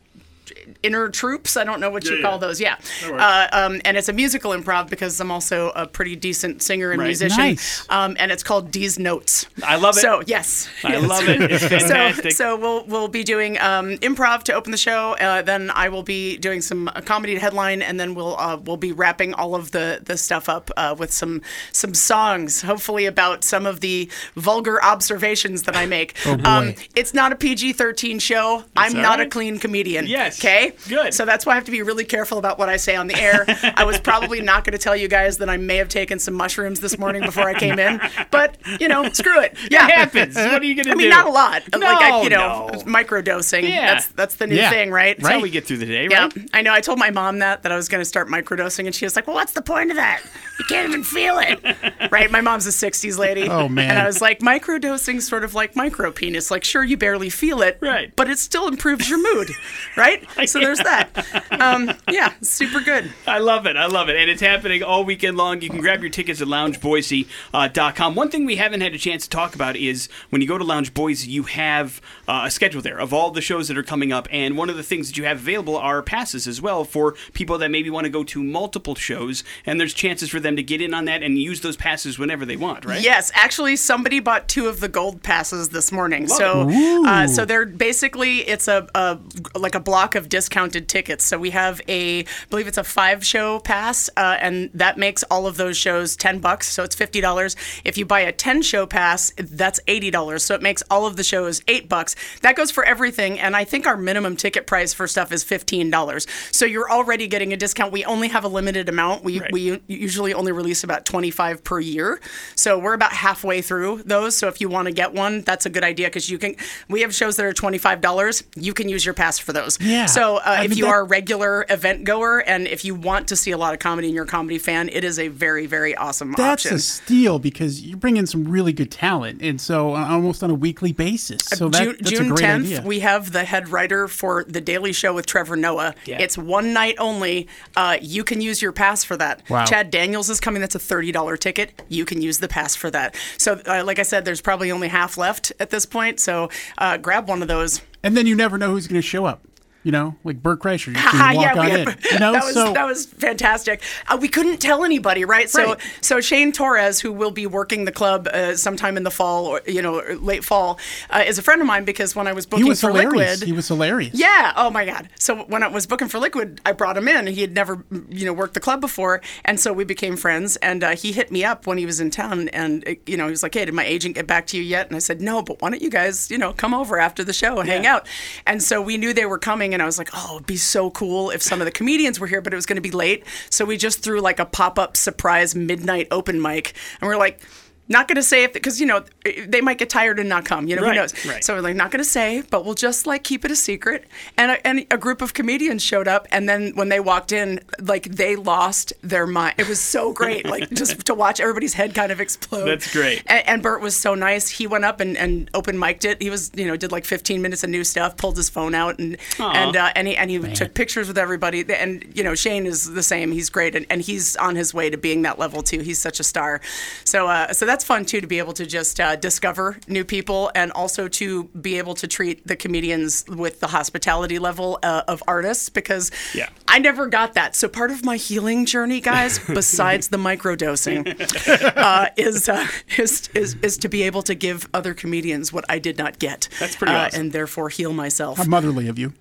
inner troops. I don't know what you call those. Yeah, uh, um, and it's a musical improv because I'm also a pretty decent singer and Right. musician. Nice. Um, and it's called D's Notes. I love it. So yes, I Yes. love it it's So, fantastic so we'll we'll be doing um, improv to open the show. Uh, then I will be doing some uh, comedy headline, and then we'll uh, we'll be wrapping all of the the stuff up uh, with some some songs, hopefully about some of the vulgar observations that I make. Oh, boy. Um, it's not a PG-13 show. I'm all not a clean comedian. Yes. Okay. Good. So that's why I have to be really careful about what I say on the air. I was probably not going to tell you guys that I may have taken some mushrooms this morning before I came in, but you know, screw it. Yeah, it happens what are you gonna do? I mean, do not a lot. like I, you know, no. microdosing. Yeah. That's that's the new Yeah. thing, right? That's how we get through the day right? Yeah, right I know. I told my mom that that I was going to start microdosing, and she was like, "Well, what's the point of that? You can't even feel it." right? My mom's a '60s lady. Oh, man. And I was like, microdosing sort of like micro penis. Like, sure, you barely feel it, Right. But it still improves your mood, right? So there's that. Um, yeah, super good. I love it. I love it. And it's happening all weekend long. You can grab your tickets at loungeboise.com. One thing we haven't had a chance to talk about is when you go to Lounge Boise, you have uh, a schedule there of all the shows that are coming up. And one of the things that you have available are passes as well for people that maybe want to go to multiple shows. And there's chances for them to get in on that and use those passes whenever they want, right? Yes, actually, somebody bought two of the gold passes this morning. Love so, uh, so they're basically it's a, a like a block of discounted tickets. So we have a, I believe it's a five show pass, uh, and that makes all of those shows ten bucks. So it's fifty dollars. If you buy a ten show pass, that's eighty dollars. So it makes all of the shows eight bucks. That goes for everything, and I think our minimum ticket price for stuff is fifteen dollars. So you're already getting a discount. We only have a limited amount. We Right. we usually only release about 25 per year. So we're about halfway through those. So if you want to get one, that's a good idea because you can. We have shows that are $25. You can use your pass for those. Yeah. So uh, if you that- are a regular event goer and if you want to see a lot of comedy and you're a comedy fan, it is a very, very awesome That's option. a steal because you bring in some really good talent, and so uh, almost on a weekly basis. So that, June, that's June a great 10th, idea. we have the head writer for The Daily Show with Trevor Noah. Yeah. It's one night only. Uh, you can use your pass for that. Wow. Chad Daniels is coming. That's a $30 ticket. You can use the pass for that. So, uh, like I said, there's probably only half left at this point. So, uh, grab one of those. and then you never know who's going to show up. You know, like Bert Kreischer, you can walk yeah, on we in. You know, that was so that was fantastic. Uh, we couldn't tell anybody, right? So Right. so Shane Torres, who will be working the club uh, sometime in the fall or you know late fall, uh, is a friend of mine because when I was booking was for hilarious. Liquid, He was hilarious. Yeah. Oh my God. So when I was booking for Liquid, I brought him in. He had never, you know, worked the club before, and so we became friends. And uh, he hit me up when he was in town, and uh, you know, he was like, "Hey, did my agent get back to you yet?" And I said, "No, but why don't you guys, you know, come over after the show and hang out?" And so we knew they were coming, and I was like, "Oh, it'd be so cool if some of the comedians were here, but it was going to be late." So we just threw like a pop-up surprise midnight open mic, and we're like. Not gonna say if because you know they might get tired and not come. You know Right, who knows. right. So we're like not gonna say, but we'll just like keep it a secret. And a, and a group of comedians showed up, and then when they walked in, like they lost their mind. It was so great, like just to watch everybody's head kind of explode. That's great. And, and Bert was so nice. He went up and, and open mic'd it. He was you know did like 15 minutes of new stuff, pulled his phone out, and and uh, and he and he took pictures with everybody. And you know Shane is the same. He's great, and, and he's on his way to being that level too. He's such a star. So uh, so that's fun too to be able to just uh, discover new people and also to be able to treat the comedians with the hospitality level uh, of artists because Yeah. I never got that. So part of my healing journey, guys, besides the microdosing, uh, is, uh, is is is to be able to give other comedians what I did not get. That's pretty uh, awesome. and therefore heal myself. How motherly of you.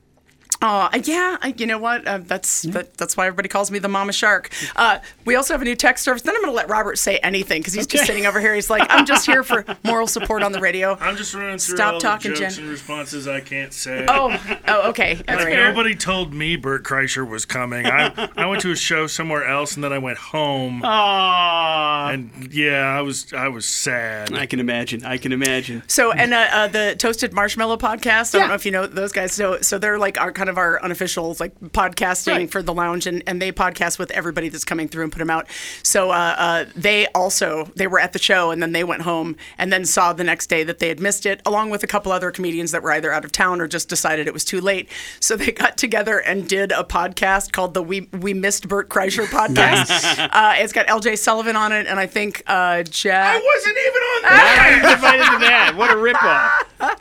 Uh, yeah, I, you know what? Uh, that's that, that's why everybody calls me the Mama Shark. Uh, we also have a new text service. Then I'm going to let Robert say anything because he's just sitting over here. He's like, I'm just here for moral support on the radio. I'm just running through Stop all talking, the jokes Jen. and responses I can't say. Oh, oh, okay. All Like, right. nobody told me Bert Kreischer was coming. I I went to a show somewhere else and then I went home. Aww. And yeah, I was I was sad. I can imagine. I can imagine. So and uh, uh, the Toasted Marshmallow podcast. I Yeah. don't know if you know those guys. So so they're like our kind of our unofficial like podcasting Right. for the lounge, and, and they podcast with everybody that's coming through and put them out. So uh, uh, they also they were at the show and then they went home and then saw the next day that they had missed it, along with a couple other comedians that were either out of town or just decided it was too late. So they got together and did a podcast called the We We Missed Bert Kreischer podcast. uh, it's got L.J. Sullivan on it, and I think uh, I wasn't even on I invited to that. What a ripoff.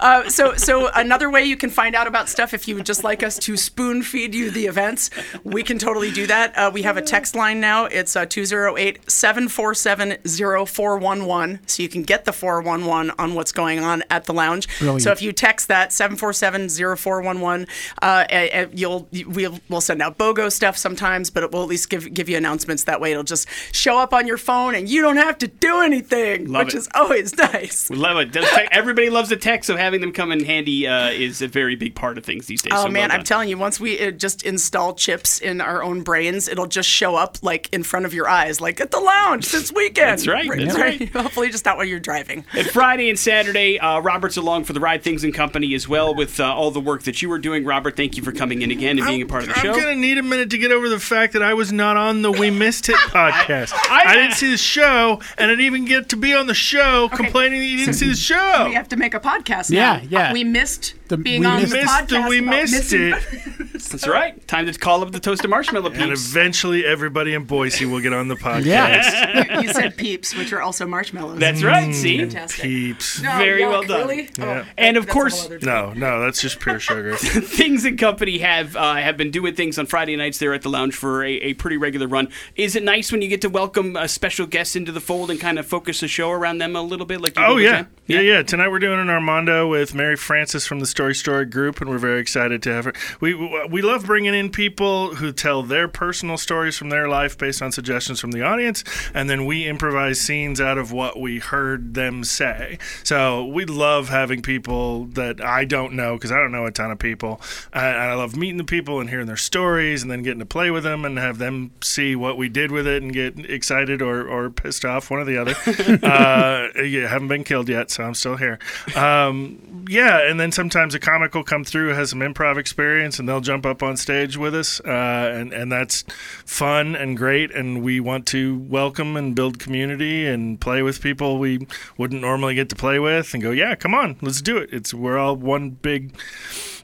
Uh, so, so another way you can find out about stuff if you would just like us to spoon feed you the events, we can totally do that. Uh, we have a text line now. It's uh, 208 747 0411. So you can get the 411 on what's going on at the lounge. Brilliant. So if you text that 747 0411, uh, you'll we'll, we'll send out BOGO stuff sometimes, but it will at least give give you announcements. That way it'll just show up on your phone and you don't have to do anything, Love which it. is always nice. We love it. Everybody loves a text, so having them come in handy uh, is a very big part of things these days. Oh so man, I'm done. telling you, once we uh, just install chips in our own brains, it'll just show up like in front of your eyes, like at the lounge this weekend. That's right, that's right. Hopefully, just not while you're driving. And Friday and Saturday, uh, Robert's along for the Ride Things and Company as well with uh, all the work that you were doing. Robert, thank you for coming in again and being a part of the show. I'm gonna need a minute to get over the fact that I was not on the We Missed It podcast. I- I, didn't see the show, and I didn't even get to be on the show complaining that you didn't see the show. We have to make a podcast Yeah, now. yeah. We missed The- being we on missed the it, podcast. we missed missing- it. That's right. Time to call up the toasted marshmallow peeps. And eventually, everybody in Boise will get on the podcast. Yeah. you said peeps, which are also marshmallows. That's right. See, Fantastic. Peeps. No, Very yuck, well done. Really? Yeah. Oh, And of that's a whole course- No, no, that's just pure sugar. things and company have uh, have been doing things on Friday nights there at the lounge for a, a pretty regular run. Is it nice when you get to welcome a special guest into the fold and kind of focus the show around them a little bit? Like you Oh did with yeah. Yeah, yeah. Tonight we're doing an Armando with Mary Frances from the Story Story Group, and we're very excited to have her. We we love bringing in people who tell their personal stories from their life based on suggestions from the audience, and then we improvise scenes out of what we heard them say. So we love having people that I don't know because I don't know a ton of people, uh, and I love meeting the people and hearing their stories, and then getting to play with them and have them see what we did with it and get excited or, or pissed off, one or the other. uh, yeah, haven't been killed yet, so I'm still here. Um, yeah, and then sometimes a comic will come through, has some improv experience, and they'll jump up on stage with us, uh, and and that's fun and great. And we want to welcome and build community and play with people we wouldn't normally get to play with, and go, yeah, come on, let's do it. It's we're all one big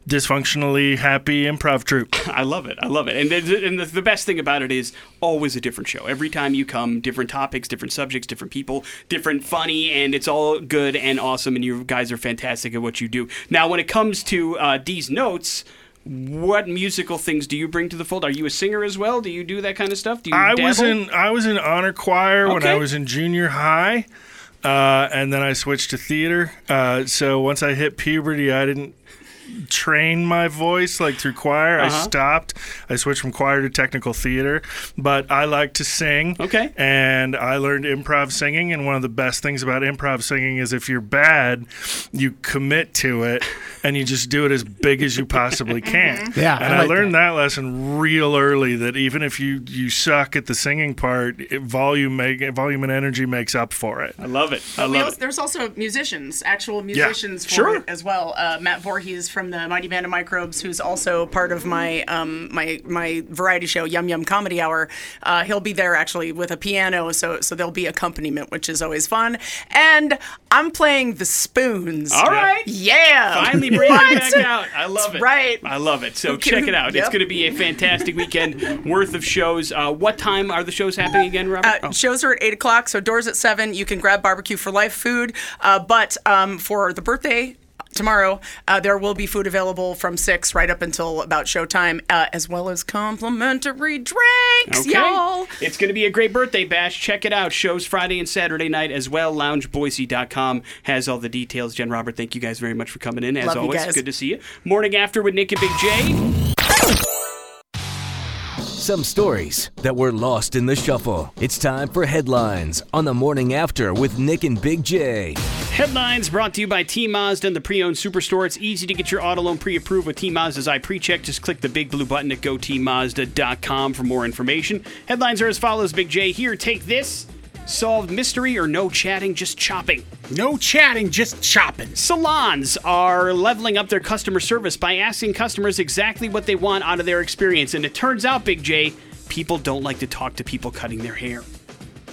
dysfunctionally happy improv troupe. I love it. I love it. And, the, and the, the best thing about it is always a different show. Every time you come, different topics, different subjects, different people, different funny, and it's all good and awesome. And you guys are fantastic at what you do. Now, when it comes to uh, Dee's notes. What musical things do you bring to the fold? Are you a singer as well? Do you do that kind of stuff? Do you I dabble? was in I was in honor choir when I was in junior high, uh, and then I switched to theater. Uh, so once I hit puberty, I didn't train my voice like through choir. I Uh-huh. stopped. I switched from choir to technical theater, but I like to sing. Okay. And I learned improv singing, and one of the best things about improv singing is if you're bad, you commit to it and you just do it as big as you possibly can. Yeah, And I, like learned that. lesson real early that even if you you suck at the singing part, it, volume make volume and energy makes up for it. I love it. I love also, it. there's also musicians, actual musicians for Sure. it as well. Uh, Matt Voorhees from the Mighty Band of Microbes, who's also part of my um, my my variety show Yum Yum Comedy Hour. Uh, he'll be there actually with a piano, so so there'll be accompaniment, which is always fun. And I'm playing the spoons. All right. Yeah. Finally bring it back out. I love it. right. I love it. So check it out. It's going to be a fantastic weekend worth of shows. Uh, what time are the shows happening again, Robert? Uh, Oh. Shows are at eight o'clock, so doors at seven. You can grab barbecue for life food, uh, but um, for the birthday tomorrow, uh, there will be food available from six right up until about showtime, uh, as well as complimentary drinks, y'all. It's going to be a great birthday bash. Check it out. Shows Friday and Saturday night as well. LoungeBoise.com has all the details. Jen Robert, thank you guys very much for coming in. As Love always, good to see you. Morning after with Nick and Big J. Some stories that were lost in the shuffle. It's time for headlines on the morning after with Nick and Big J. Headlines brought to you by T Mazda and the pre-owned superstore. It's easy to get your auto loan pre-approved with T Mazda's iPrecheck. Just click the big blue button at gotmazda.com for more information. Headlines are as follows. Big J here. Take this. Solved mystery or no chatting, just chopping. No chatting, just chopping. Salons are leveling up their customer service by asking customers exactly what they want out of their experience. And it turns out, Big J, people don't like to talk to people cutting their hair.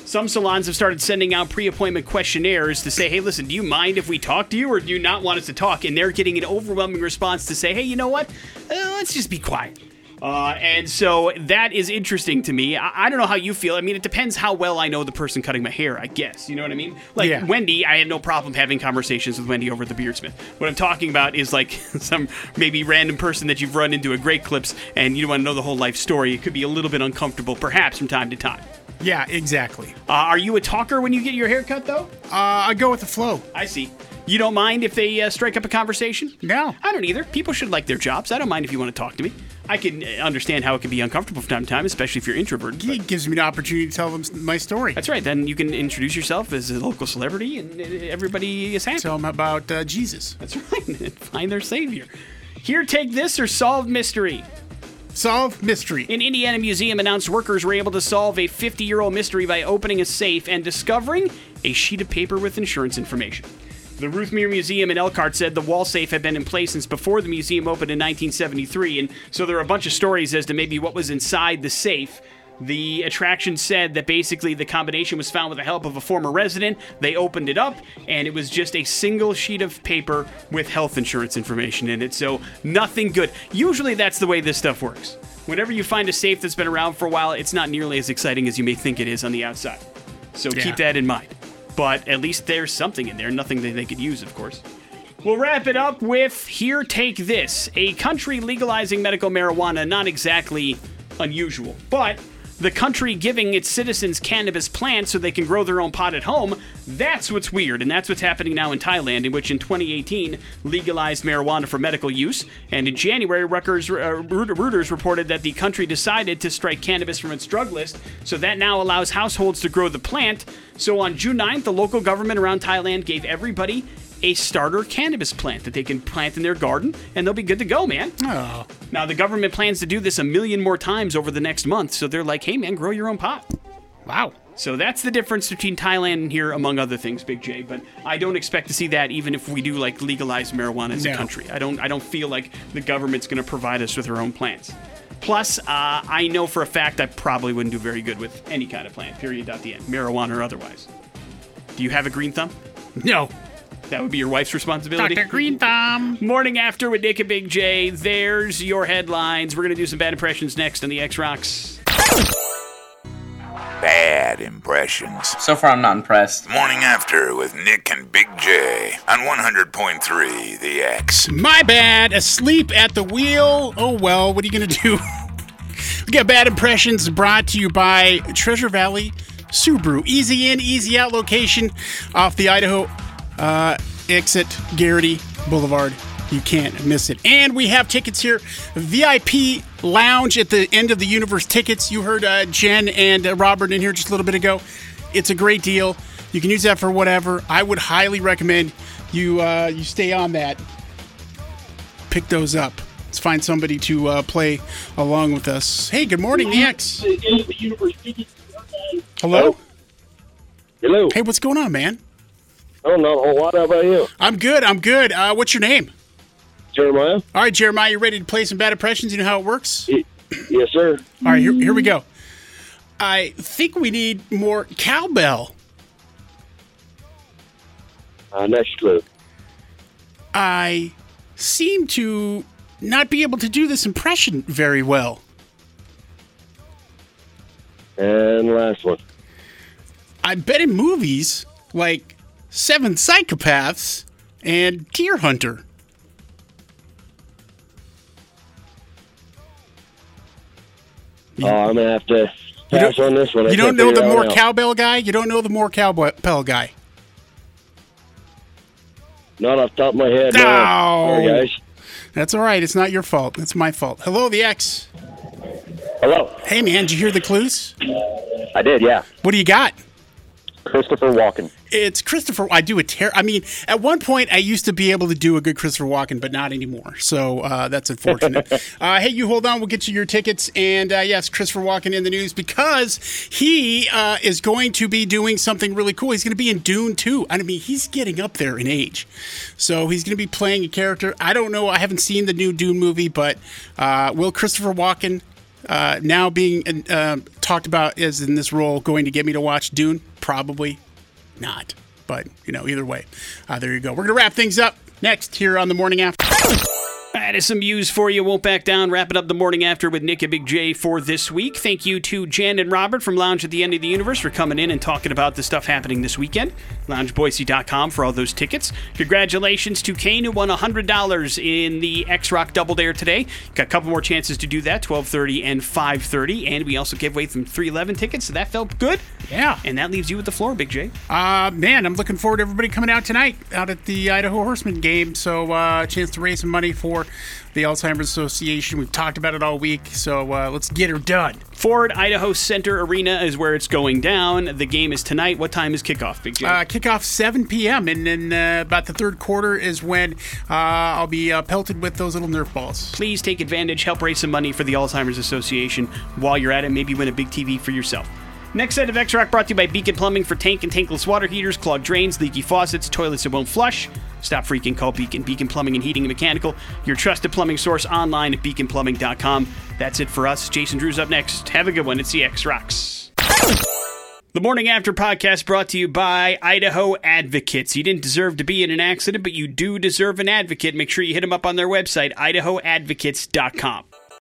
Some salons have started sending out pre appointment questionnaires to say, hey, listen, do you mind if we talk to you or do you not want us to talk? And they're getting an overwhelming response to say, hey, you know what? Uh, let's just be quiet. Uh, and so that is interesting to me. I, I don't know how you feel. I mean, it depends how well I know the person cutting my hair, I guess. You know what I mean? Like Yeah. Wendy, I had no problem having conversations with Wendy over the beerdsmith. What I'm talking about is like some maybe random person that you've run into at Great Clips and you don't want to know the whole life story. It could be a little bit uncomfortable, perhaps, from time to time. Yeah, exactly. Uh, are you a talker when you get your hair cut, though? Uh, I go with the flow. I see. You don't mind if they uh, strike up a conversation? No. I don't either. People should like their jobs. I don't mind if you want to talk to me. I can uh, understand how it can be uncomfortable from time to time, especially if you're introverted. but- It gives me an opportunity to tell them my story. That's right. Then you can introduce yourself as a local celebrity, and uh, everybody is happy. Tell them about uh, Jesus. That's right. Find their savior. Here, take this or solve mystery. Solve mystery. An Indiana museum announced workers were able to solve a 50 year old mystery by opening a safe and discovering a sheet of paper with insurance information. The Ruthmere Museum in Elkhart said the wall safe had been in place since before the museum opened in 1973, and so there are a bunch of stories as to maybe what was inside the safe. The attraction said that basically the combination was found with the help of a former resident. They opened it up, and it was just a single sheet of paper with health insurance information in it. So, nothing good. Usually, that's the way this stuff works. Whenever you find a safe that's been around for a while, it's not nearly as exciting as you may think it is on the outside. So, Yeah. keep that in mind. But at least there's something in there, nothing that they could use, of course. We'll wrap it up with Here Take This, a country legalizing medical marijuana, not exactly unusual, but the country giving its citizens cannabis plants so they can grow their own pot at home, that's what's weird. And that's what's happening now in Thailand, in which in 2018 legalized marijuana for medical use. And in January, Rutgers, uh, Reuters reported that the country decided to strike cannabis from its drug list, so that now allows households to grow the plant. So on June 9th, the local government around Thailand gave everybody a starter cannabis plant that they can plant in their garden and they'll be good to go, man. Oh. Now, the government plans to do this a million more times over the next month, so they're like, hey, man, grow your own pot. Wow. So that's the difference between Thailand and here, among other things, Big J. But I don't expect to see that even if we do like legalize marijuana as a country. I don't. I don't feel like the government's going to provide us with our own plants. Plus, uh, I know for a fact I probably wouldn't do very good with any kind of plant. Period. At the end, marijuana or otherwise. Do you have a green thumb? No. That would be your wife's responsibility. Dr. Green Thumb. Morning after with Nick and Big J. There's your headlines. We're gonna do some bad impressions next on the X Rocks. Bad impressions. So far, I'm not impressed. Morning after with Nick and Big J on 100.3 The X. My bad. Asleep at the wheel. Oh well. What are you gonna do? we got bad impressions brought to you by Treasure Valley Subaru. Easy in, easy out location off the Idaho uh, exit Garrity Boulevard. You can't miss it. And we have tickets here. VIP lounge at the end of the universe tickets. You heard uh, Jen and uh, Robert in here just a little bit ago. It's a great deal. You can use that for whatever. I would highly recommend you uh, you stay on that. Pick those up. Let's find somebody to uh, play along with us. Hey, good morning, the X. Hello. Hello. Hey, what's going on, man? Oh, not a whole lot. How about you? I'm good. I'm good. Uh, what's your name? Jeremiah? All right, Jeremiah, you ready to play some bad impressions? You know how it works? Yes, sir. All right, here, here we go. I think we need more cowbell. Uh, next clue. I seem to not be able to do this impression very well. And last one. I bet in movies like Seven Psychopaths and Deer Hunter. Oh, I'm gonna have to pass on this one. I You don't know the more cowbell guy? You don't know the more cowbell guy? Not off the top of my head. No. No. Guys. That's all right. It's not your fault. It's my fault. Hello, the X. Hello. Hey, man, did you hear the clues? I did, yeah. What do you got? Christopher Walken. It's Christopher. I do a tear. I mean, at one point, I used to be able to do a good Christopher Walken, but not anymore. So uh, that's unfortunate. uh, hey, you hold on. We'll get you your tickets. And uh, yes, Christopher Walken in the news because he uh, is going to be doing something really cool. He's going to be in Dune 2. I mean, he's getting up there in age. So he's going to be playing a character. I don't know. I haven't seen the new Dune movie, but uh, will Christopher Walken uh, now being uh, talked about as in this role going to get me to watch Dune? Probably not. But, you know, either way, uh, there you go. We're going to wrap things up next here on the morning after. That is some news for you. Won't back down. Wrapping up the morning after with Nick and Big J for this week. Thank you to Jen and Robert from Lounge at the End of the Universe for coming in and talking about the stuff happening this weekend. LoungeBoise.com for all those tickets. Congratulations to Kane who won $100 in the X Rock Double Dare today. Got a couple more chances to do that, 12:30 and 5:30, and we also gave away some 311 tickets, so that felt good. Yeah. And that leaves you with the floor, Big J. Uh, man, I'm looking forward to everybody coming out tonight out at the Idaho Horsemen game. So, uh, a chance to raise some money for the Alzheimer's Association. We've talked about it all week. So, uh, let's get her done. Ford Idaho Center Arena is where it's going down. The game is tonight. What time is kickoff, Big J? Uh, kickoff 7 p.m. And then uh, about the third quarter is when uh, I'll be uh, pelted with those little Nerf balls. Please take advantage, help raise some money for the Alzheimer's Association. While you're at it, maybe win a big TV for yourself. Next set of X Rock brought to you by Beacon Plumbing for tank and tankless water heaters, clogged drains, leaky faucets, toilets that won't flush. Stop freaking, call Beacon. Beacon Plumbing and Heating and Mechanical, your trusted plumbing source online at beaconplumbing.com. That's it for us. Jason Drew's up next. Have a good one. It's the X Rocks. The Morning After podcast brought to you by Idaho Advocates. You didn't deserve to be in an accident, but you do deserve an advocate. Make sure you hit them up on their website, idahoadvocates.com.